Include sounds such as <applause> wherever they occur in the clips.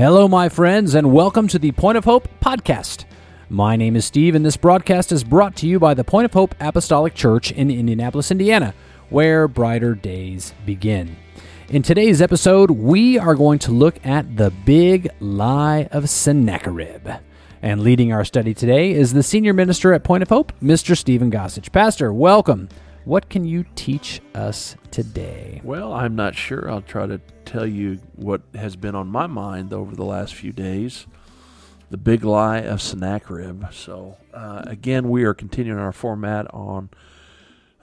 Hello, my friends, and welcome to the Point of Hope podcast. My name is Steve, and this broadcast is brought to you by the Point of Hope Apostolic Church in Indianapolis, Indiana, where brighter days begin. In today's episode, we are going to look at the big lie of Sennacherib. And leading our study today is the senior minister at Point of Hope, Mr. Stephen Gossage. Pastor, welcome. What can you teach us today? Well, I'm not sure. I'll try to tell you what has been on my mind over the last few days the big lie of Sennacherib. So, uh, again, we are continuing our format on,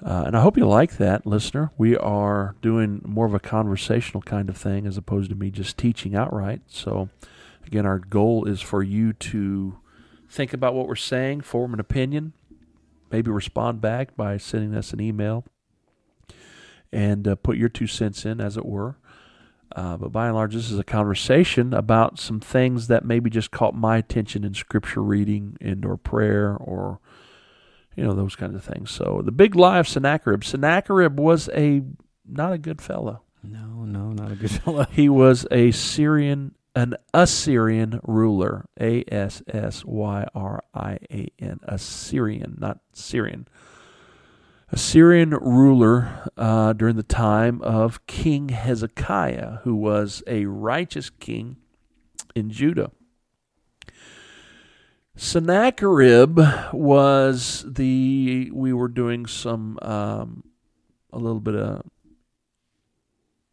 uh, and I hope you like that, listener. We are doing more of a conversational kind of thing as opposed to me just teaching outright. So, again, our goal is for you to think about what we're saying, form an opinion, maybe respond back by sending us an email and uh, put your two cents in, as it were. Uh, but by and large, this is a conversation about some things that maybe just caught my attention in scripture reading and or prayer or you know those kinds of things. So the big lie of Sennacherib. Sennacherib was a not a good fellow. No, no, not a good <laughs> fellow. He was a Syrian, an Assyrian ruler. A S S Y R I A N. Assyrian, not Syrian. Assyrian ruler uh, during the time of King Hezekiah, who was a righteous king in Judah. Sennacherib was the, we were doing some, um, a little bit of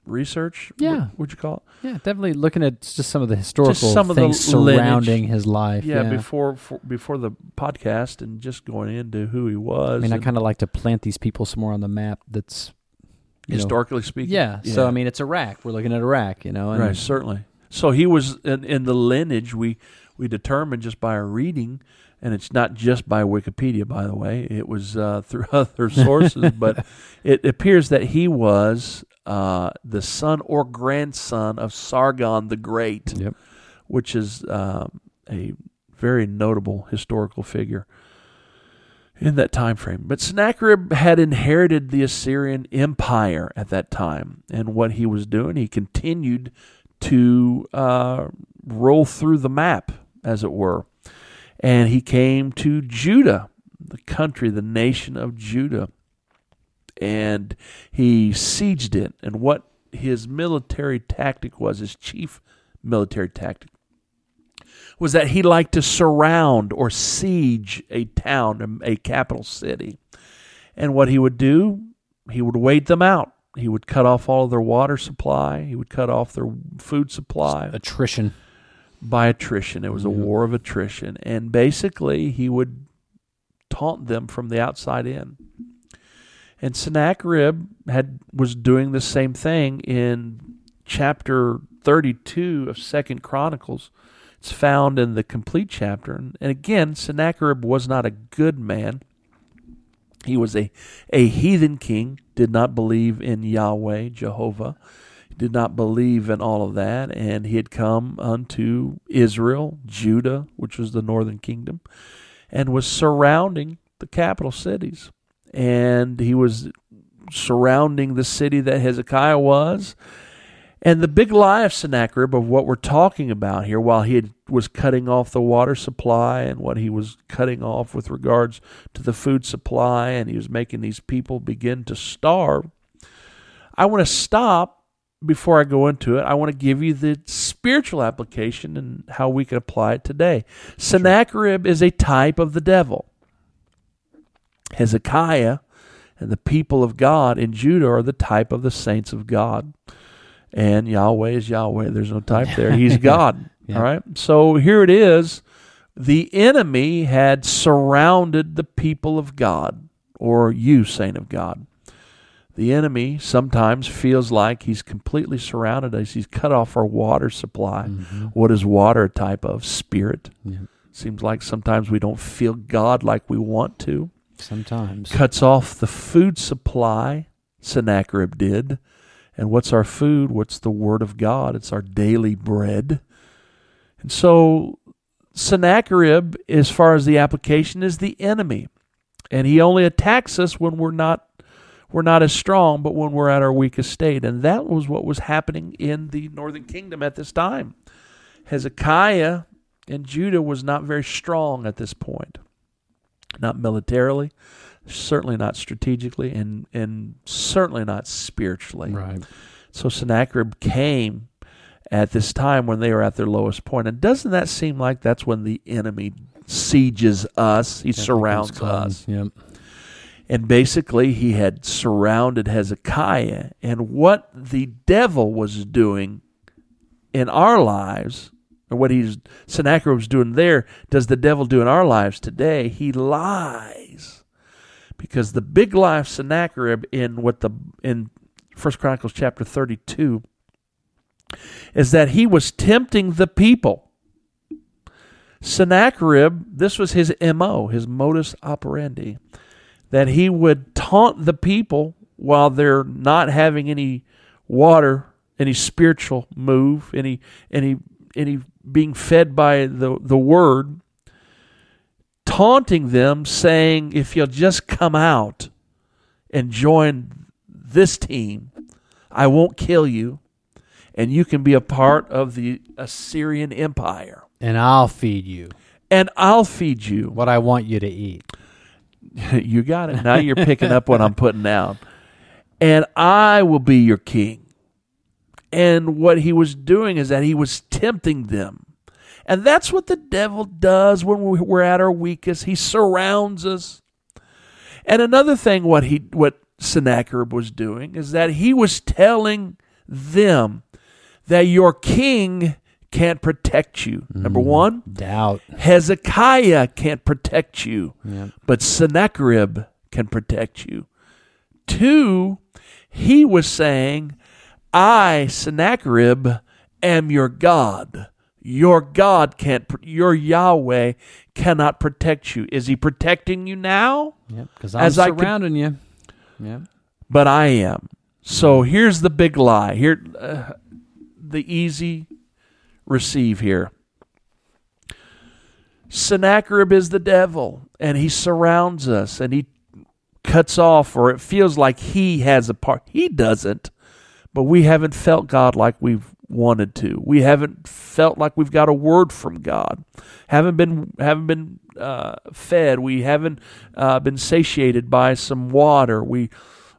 research. Yeah. What would you call it? Yeah, definitely looking at just some of the historical some of the things surrounding lineage. his life. Yeah, before for, before the podcast and just going into who he was. I mean, I kind of like to plant these people some more on the map. That's you know- historically speaking. yeah. So I mean, it's Iraq. We're looking at Iraq. You know, and right, certainly. So he was in, in the lineage we we determined just by our reading, and it's not just by Wikipedia, by the way. It was uh, <laughs> through other sources, but <laughs> it appears that he was uh, the son or grandson of Sargon the Great, Yep. which is um, a very notable historical figure in that time frame. But Sennacherib had inherited the Assyrian Empire at that time, and what he was doing, he continued to uh, roll through the map, as it were, and he came to Judah, the country, the nation of Judah, and he sieged it. And what his military tactic was, his chief military tactic, was that he liked to surround or siege a town, a capital city. And what he would do, he would wait them out. He would cut off all of their water supply. He would cut off their food supply attrition. by attrition. It was a Mhm. war of attrition. And basically, he would taunt them from the outside in. And Sennacherib had was doing the same thing in chapter 32 of Second Chronicles. It's found in the complete chapter. And again, Sennacherib was not a good man. He was a, a heathen king, did not believe in Yahweh, Jehovah did not believe in all of that, and he had come unto Israel, Judah, which was the northern kingdom, and was surrounding the capital cities. And he was surrounding the city that Hezekiah was. And the big lie of Sennacherib of what we're talking about here, while he had, was cutting off the water supply and what he was cutting off with regards to the food supply, and he was making these people begin to starve. I want to stop before I go into it, I want to give you the spiritual application and how we can apply it today. Sennacherib is a type of the devil. Hezekiah and the people of God in Judah are the type of the saints of God. And Yahweh is Yahweh. There's no type there. <laughs> He's God. Yeah. All right. So here it is. The enemy had surrounded the people of God, or you, saint of God. The enemy sometimes feels like he's completely surrounded us. He's cut off our water supply. Mhm. What is water a type of? Spirit. Yeah. Seems like sometimes we don't feel God like we want to. Sometimes. Cuts off the food supply. Sennacherib did. And what's our food? What's the Word of God? It's our daily bread. And so Sennacherib, as far as the application, is the enemy. And he only attacks us when we're not we're not as strong, but when we're at our weakest state. And that was what was happening in the northern kingdom at this time. Hezekiah and Judah was not very strong at this point. Not militarily, certainly not strategically, and, and certainly not spiritually. Right. So Sennacherib came at this time when they were at their lowest point. And doesn't that seem like that's when the enemy sieges us? He surrounds us. Yep. And basically, he had surrounded Hezekiah. And what the devil was doing in our lives, or what he's Sennacherib was doing there, does the devil do in our lives today? He lies. Because the big lie of Sennacherib in what the in First Chronicles chapter thirty two is that he was tempting the people. Sennacherib, this was his MO, his modus operandi, that he would taunt the people while they're not having any water, any spiritual move, any any any being fed by the, the word, taunting them, saying, if you'll just come out and join this team, I won't kill you and you can be a part of the Assyrian Empire. And I'll feed you And I'll feed you. what I want you to eat. <laughs> you got it. Now you're picking up what I'm putting down. And I will be your king. And what he was doing is that he was tempting them. And that's what the devil does when we're at our weakest. He surrounds us. And another thing what he what Sennacherib was doing is that he was telling them that your king can't protect you. Number mm, one, Doubt. Hezekiah can't protect you, Yep. but Sennacherib can protect you. Two, he was saying, I, Sennacherib, am your God. Your God can't, your Yahweh cannot protect you. Is he protecting you now? Yep. Because I'm As I could- surrounding you. Yep. but I am. So here's the big lie. Here, uh, the easy receive here. Sennacherib is the devil, and he surrounds us, and he cuts off, or it feels like he has a part. He doesn't, but we haven't felt God like we've wanted to. We haven't felt like we've got a word from God. Haven't been haven't been uh, fed. We haven't uh, been satiated by some water. We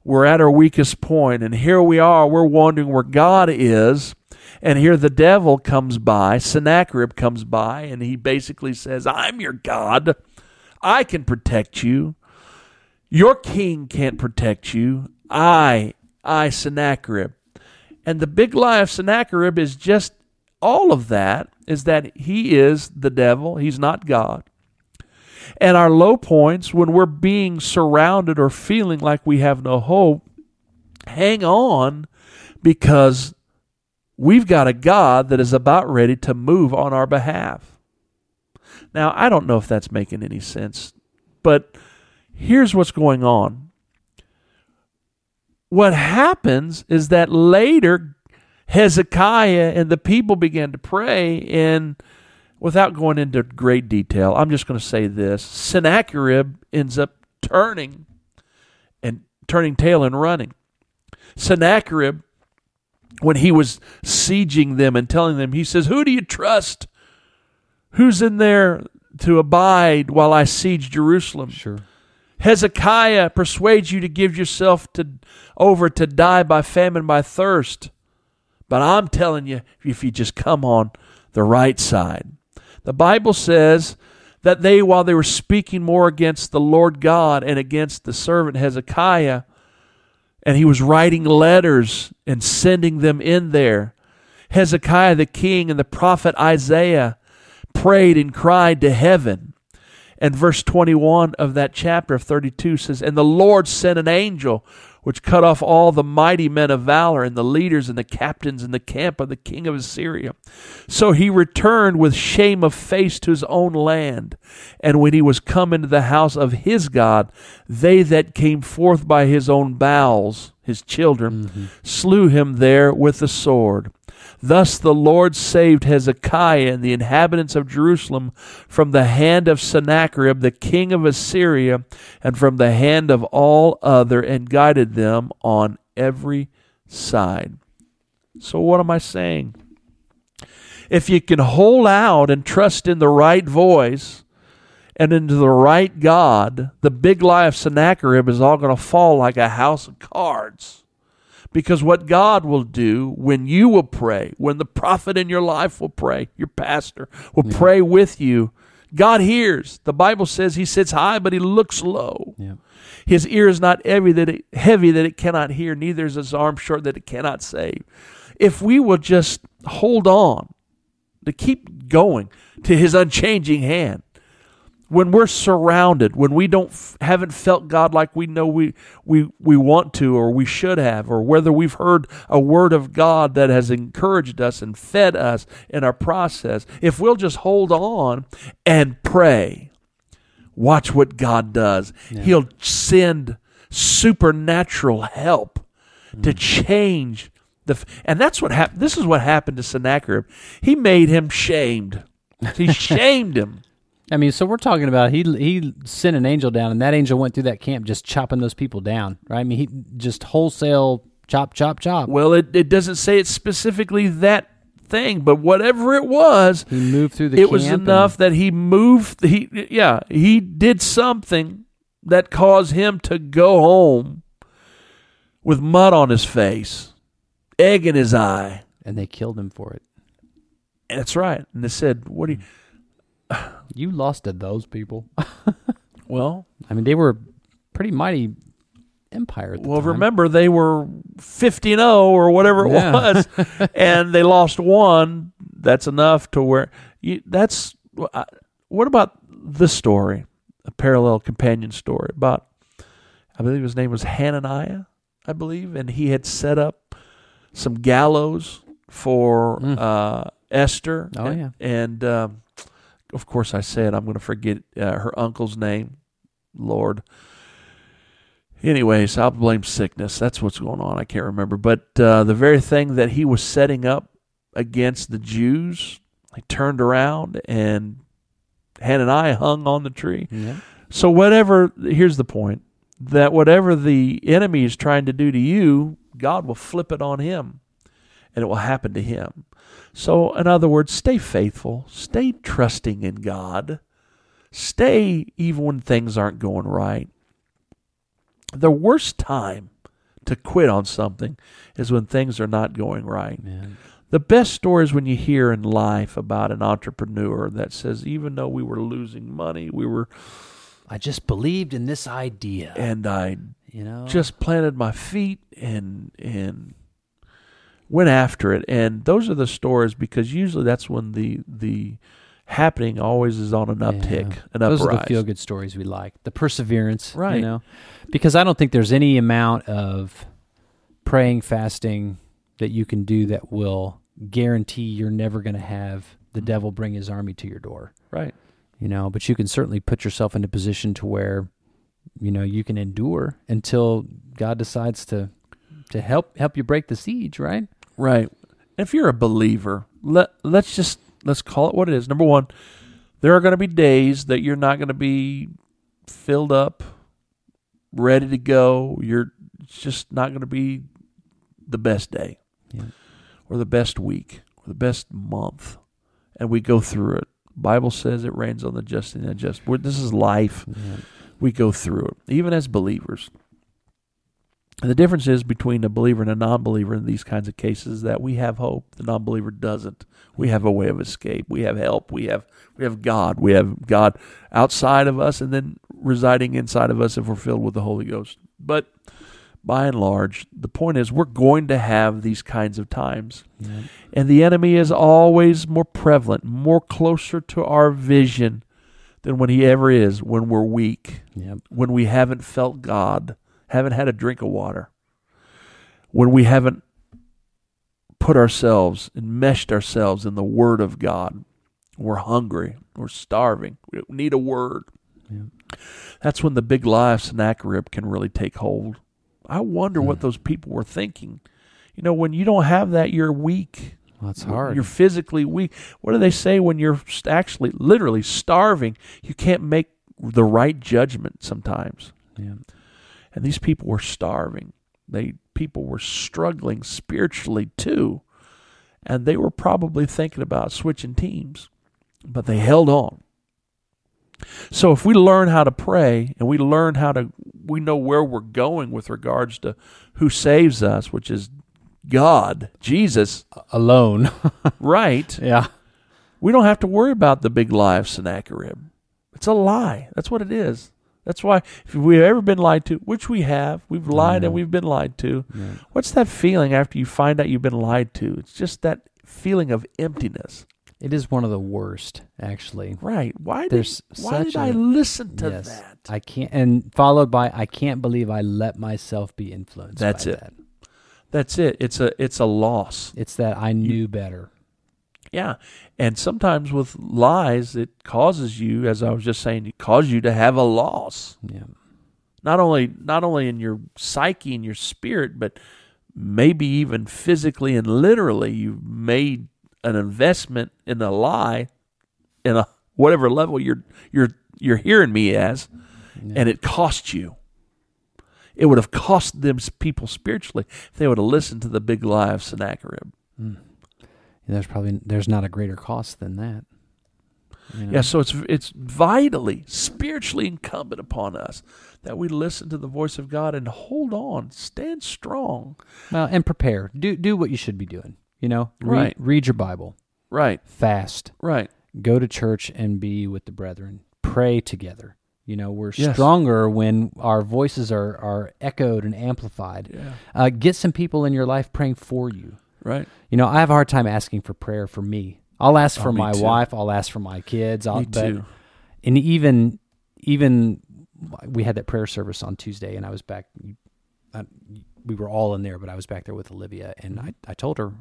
we're at our weakest point, and here we are. We're wondering where God is, and here the devil comes by. Sennacherib comes by, and he basically says, "I'm your God. I can protect you. Your king can't protect you. I, I, Sennacherib." And the big lie of Sennacherib is just all of that is that he is the devil. He's not God. And our low points, when we're being surrounded or feeling like we have no hope, hang on because we've got a God that is about ready to move on our behalf. Now, I don't know if that's making any sense, but here's what's going on. What happens is that later Hezekiah and the people began to pray, and without going into great detail, I'm just going to say this Sennacherib ends up turning and turning tail and running. Sennacherib, when he was sieging them and telling them, he says, Who do you trust? Who's in there to abide while I siege Jerusalem? Sure. Hezekiah persuades you to give yourself to, over to die by famine, by thirst. But I'm telling you, if you just come on the right side. The Bible says that they, while they were speaking more against the Lord God and against the servant Hezekiah, and he was writing letters and sending them in there, Hezekiah the king and the prophet Isaiah prayed and cried to heaven. And verse 21 of that chapter of 32 says, And the Lord sent an angel which cut off all the mighty men of valor and the leaders and the captains in the camp of the king of Assyria. So he returned with shame of face to his own land. And when he was come into the house of his God, they that came forth by his own bowels, his children, mm-hmm. slew him there with the sword. Thus the Lord saved Hezekiah and the inhabitants of Jerusalem from the hand of Sennacherib, the king of Assyria, and from the hand of all other, and guided them on every side. So, what am I saying? if you can hold out and trust in the right voice and into the right God, the big lie of Sennacherib is all going to fall like a house of cards. Because what God will do when you will pray, when the prophet in your life will pray, your pastor will Yeah. pray with you, God hears. The Bible says he sits high, but he looks low. Yeah. His ear is not heavy that it, heavy that it cannot hear, neither is his arm short that it cannot save. If we will just hold on to keep going to his unchanging hand, when we're surrounded, when we don't f- haven't felt God like we know we we we want to or we should have, or whether we've heard a word of God that has encouraged us and fed us in our process, if we'll just hold on and pray, watch what God does. Yeah. He'll send supernatural help to Mm. change the and that's what happened. This is what happened to Sennacherib. He made him shamed. He <laughs> shamed him. I mean, so we're talking about he he sent an angel down, and that angel went through that camp just chopping those people down, right? I mean, he just wholesale chop, chop, chop. Well, it, it doesn't say it's specifically that thing, but whatever it was, He moved through the it was enough that he moved. He yeah, he did something that caused him to go home with mud on his face, egg in his eye. and they killed him for it. That's right. And they said, "What do you?" <sighs> You lost to those people. <laughs> Well, I mean, they were pretty mighty empire. Well, time. remember they were 50 0 or whatever it Yeah. was, <laughs> and they lost one. That's enough to where you. That's what about this story, a parallel companion story about. I believe his name was Hananiah, I believe, and he had set up some gallows for Mm. uh, Esther. Oh, and, yeah. and um, of course I said I'm going to forget uh, her uncle's name. Lord. Anyways, I'll blame sickness. That's what's going on. I can't remember. But uh, the very thing that he was setting up against the Jews, he turned around and Hananiah hung on the tree. Yeah. So, whatever, here's the point that whatever the enemy is trying to do to you, God will flip it on him and it will happen to him. So, in other words, stay faithful, stay trusting in God, stay even when things aren't going right. The worst time to quit on something is when things are not going right. The best stories when you hear in life about an entrepreneur that says, even though we were losing money, we were, I just believed in this idea. and I you know, just planted my feet and and went after it. And those are the stories because usually that's when the the happening always is on an uptick, Yeah. an Those are the feel good stories we like. The perseverance, Right. You know, because I don't think there's any amount of praying, fasting that you can do that will guarantee you're never going to have the devil bring his army to your door. right. You know, but you can certainly put yourself in a position to where, you know, you can endure until God decides to to help help you break the siege, right? Right. If you're a believer, let let's just let's call it what it is. Number one, there are going to be days that you're not going to be filled up, ready to go. You're just not going to be the best day, Yeah. or the best week, or the best month, and we go through it. Bible says it rains on the just and the unjust. We're- This is life Yeah. we go through it, even as believers. And the difference is between a believer and a non believer in these kinds of cases that we have hope. The non believer doesn't. We have a way of escape. We have help. We have we have God. We have God outside of us and then residing inside of us if we're filled with the Holy Ghost. But by and large, the point is we're going to have these kinds of times. Yeah. And the enemy is always more prevalent, more closer to our vision than when he ever is when we're weak Yep. when we haven't felt God, haven't had a drink of water, when we haven't put ourselves and meshed ourselves in the Word of God. We're hungry, we're starving, we need a word. Yeah. That's when the big lie of Sennacherib can really take hold. I wonder what Hmm. those people were thinking. You know, when you don't have that, you're weak. Well, it's hard. You're physically weak. What do they say when you're actually, literally starving? You can't make the right judgment sometimes. yeah. And these people were starving. They people were struggling spiritually too. and they were probably thinking about switching teams, but they held on. So if we learn how to pray and we learn how to, we know where we're going with regards to who saves us, which is God, Jesus, Alone. <laughs> right? yeah. We don't have to worry about the big lie of Sennacherib. It's a lie. That's what it is. That's why if we've ever been lied to, which we have, we've lied and we've been lied to. Yeah. What's that feeling after you find out you've been lied to? It's just that feeling of emptiness. It is one of the worst, actually. Right. Why did, There's why did a- I listen to yes. that? I can't, and followed by, I can't believe I let myself be influenced. That's by it. That. That's it. It's a it's a loss. It's that I knew better. Yeah. And sometimes with lies it causes you, as I was just saying, it causes you to have a loss. Yeah. Not only not only in your psyche and your spirit, but maybe even physically and literally you've made an investment in a lie in a whatever level you're you're you're hearing me as yeah. and it cost you. It would have cost them people spiritually if they would have listened to the big lie of Sennacherib. Mm. There's probably there's not a greater cost than that. You know? Yeah, so it's it's vitally spiritually incumbent upon us that we listen to the voice of God and hold on, stand strong. Well, and prepare. Do do what you should be doing. You know, read, Right. read your Bible, Right, fast, right, go to church and be with the brethren, pray together. You know, we're Yes. stronger when our voices are are echoed and amplified. yeah, Uh, get some people in your life praying for you. Right. You know, I have a hard time asking for prayer for me. I'll ask Oh, for my too. wife. I'll ask for my kids. I'll, Me but too. and even even we had that prayer service on Tuesday, and I was back. I, we were all in there, but I was back there with Olivia, and I, I told her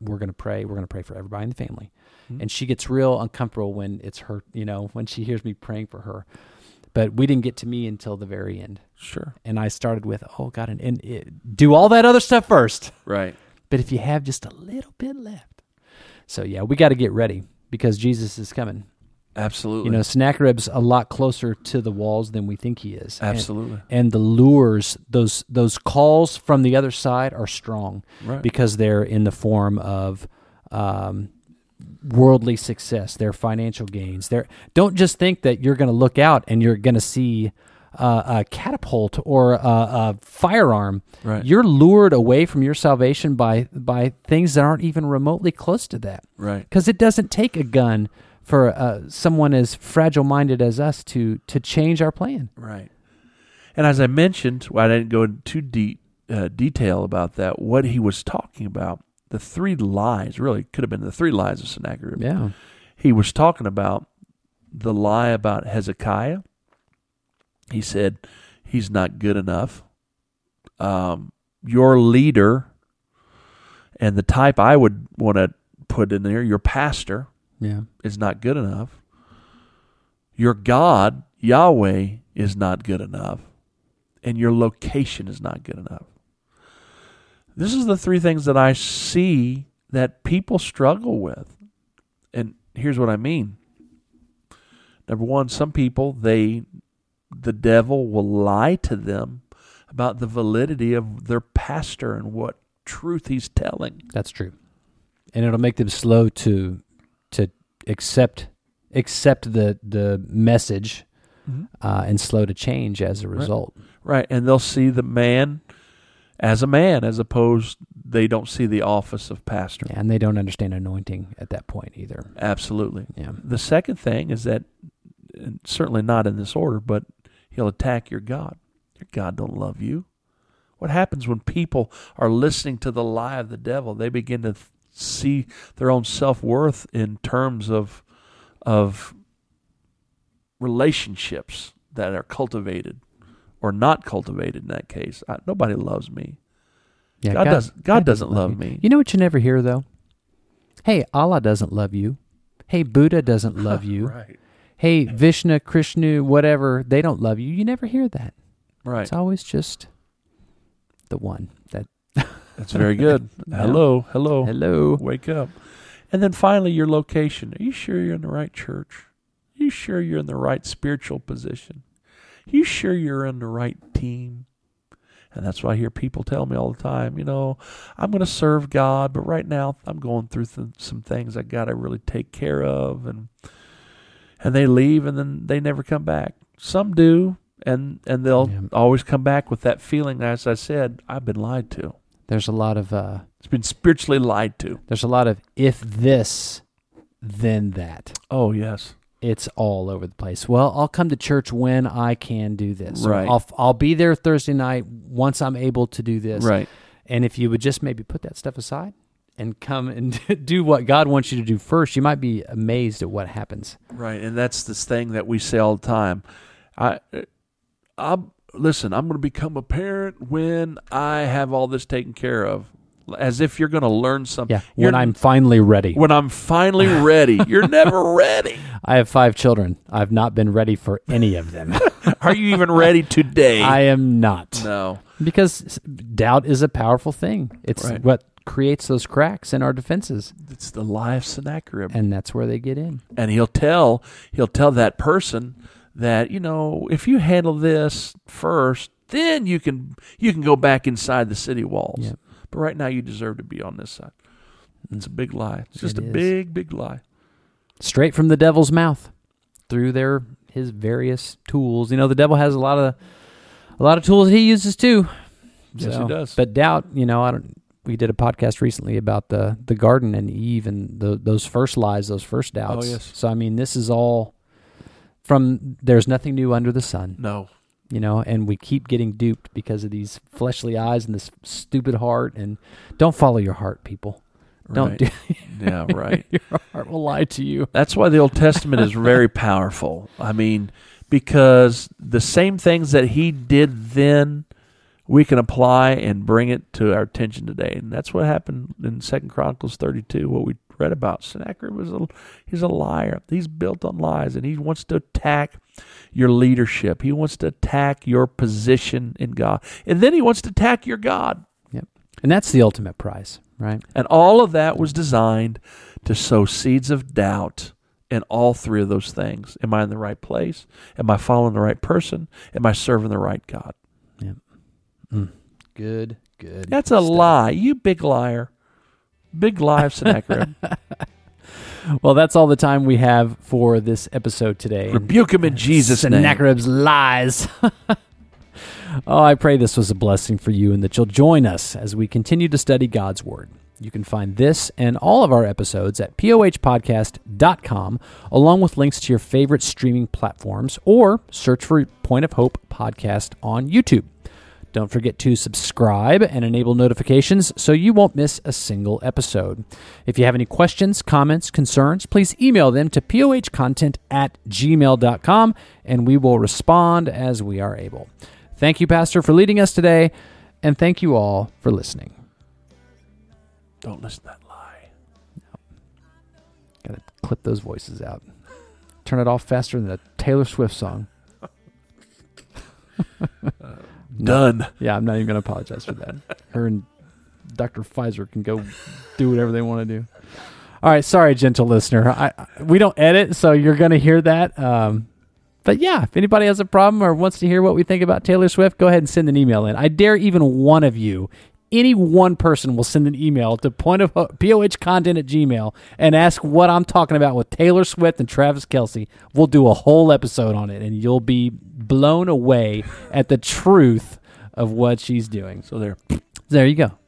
we're going to pray. We're going to pray for everybody in the family, Mhm. and she gets real uncomfortable when it's her. You know, when she hears me praying for her. But we didn't get to me until the very end, Sure, and I started with, "Oh God," and, and it, do all that other stuff first. right. But if you have just a little bit left, so yeah, we got to get ready because Jesus is coming. Absolutely. You know, Sennacherib's a lot closer to the walls than we think he is. And- Absolutely. And, the lures, those those calls from the other side are strong Right. because they're in the form of um, worldly success, their financial gains. They're, don't just think that you're going to look out and you're going to see uh, a catapult or a, a firearm. right. You're lured away from your salvation by by things that aren't even remotely close to that. right. Because it doesn't take a gun for uh, someone as fragile minded as us to to change our plan. Right. And as I mentioned, well, I didn't go into too deep uh, detail about that. What he was talking about, the three lies, really could have been the three lies of Sennacherib. Yeah. He was talking about the lie about Hezekiah. He said he's not good enough. Um, your leader, and the type I would want to put in there, your pastor, Yeah. is not good enough. Your God, Yahweh, is not good enough. And your location is not good enough. This is the three things that I see that people struggle with. And here's what I mean. Number one, some people, they the devil will lie to them about the validity of their pastor and what truth he's telling. That's true. And it'll make them slow to to accept accept the the message uh, and slow to change as a result. Right, and they'll see the man as a man, as opposed they don't see the office of pastor. And they don't understand anointing at that point either. Absolutely. Yeah. The second thing is that, certainly not in this order, but he'll attack your God. Your God don't love you. What happens when people are listening to the lie of the devil? They begin to th- see their own self worth in terms of of relationships that are cultivated or not cultivated in that case. I, nobody loves me. Yeah. God, does. God, doesn't love you. me. You know what you never hear though? Hey, Allah doesn't love you. Hey, Buddha doesn't love <laughs> you. right. Hey, Vishnu, Krishna, whatever, they don't love you. You never hear that. Right. It's always just the one that <laughs> That's very good. <laughs> Hello. Hello. hello. Wake up. And then finally, your location. Are you sure you're in the right church? Are you sure you're in the right spiritual position? Are you sure you're in the right team? And that's why I hear people tell me all the time. You know, I'm going to serve God, but right now I'm going through th- some things I got to really take care of, and and they leave and then they never come back. Some do, and and they'll Yeah. always come back with that feeling. As I said, I've been lied to. There's a lot of uh, It's been spiritually lied to. there's a lot of if this, then that. Oh yes, It's all over the place. Well, I'll come to church when I can do this. Right. I'll I'll be there Thursday night once I'm able to do this. right. And if you would just maybe put that stuff aside and come and <laughs> do what God wants you to do first, you might be amazed at what happens. Right, and that's this thing that we say all the time. I, uh, I'm listen. I'm going to become a parent when I have all this taken care of, as if you're going to learn something. Yeah, You're- when I'm finally ready. when I'm finally <laughs> ready. You're never ready. <laughs> I have five children. I've not been ready for any of them. Are you even ready today? I am not. no. Because doubt is a powerful thing. It's Right. what creates those cracks in our defenses, It's the lie of Sennacherib, and that's where they get in. and he'll tell he'll tell that person that you know if you handle this first, then you can you can go back inside the city walls. Yep. But right now, you deserve to be on this side. It's a big lie. It's just It a is. big, big lie. Straight from the devil's mouth, through their his various tools. You know, the devil has a lot of a lot of tools he uses too. Yes, So, he does. But doubt, you know, I don't. We did a podcast recently about the the garden and Eve and the, those first lies, those first oh, doubts. Oh, yes. So I mean, this is all from. There's nothing new under the sun. no, you know, and we keep getting duped because of these fleshly eyes and this stupid heart. And don't follow your heart, people. Don't right. do <laughs> yeah, right. <laughs> your heart will lie to you. That's why the Old Testament is very <laughs> powerful. I mean, because the same things that he did then, we can apply and bring it to our attention today, and that's what happened in Second Chronicles thirty-two. What we read about Sennacherib was a he's a liar. He's built on lies, and he wants to attack your leadership. He wants to attack your position in God, and then he wants to attack your God. Yep, and that's the ultimate prize, right? And all of that was designed to sow seeds of doubt in all three of those things. Am I in the right place? Am I following the right person? Am I serving the right God? Good, good. That's a stuff. lie. You big liar. Big lie of Sennacherib. <laughs> Well, that's all the time we have for this episode today. Rebuke him in Jesus' name. Sennacherib's lies. <laughs> oh, I pray this was a blessing for you and that you'll join us as we continue to study God's Word. You can find this and all of our episodes at pohpodcast.com, along with links to your favorite streaming platforms, or search for Point of Hope Podcast on YouTube. Don't forget to subscribe and enable notifications so you won't miss a single episode. If you have any questions, comments, concerns, please email them to pohcontent at gmail.com and we will respond as we are able. Thank you, Pastor, for leading us today, and thank you all for listening. Don't listen to that lie. Gotta clip those voices out. Turn it off faster than a Taylor Swift song. Done. Yeah, I'm not even going to apologize for that. Her and Dr. Pfizer can go do whatever they want to do. All right, sorry, gentle listener. I, I we don't edit, so you're going to hear that. Um, but yeah, if anybody has a problem or wants to hear what we think about Taylor Swift, go ahead and send an email in. I dare even one of you, any one person will send an email to point of pohcontent at gmail and ask what I'm talking about with Taylor Swift and Travis Kelce. We'll do a whole episode on it, and you'll be blown away at the truth of what she's doing. So there. There you go.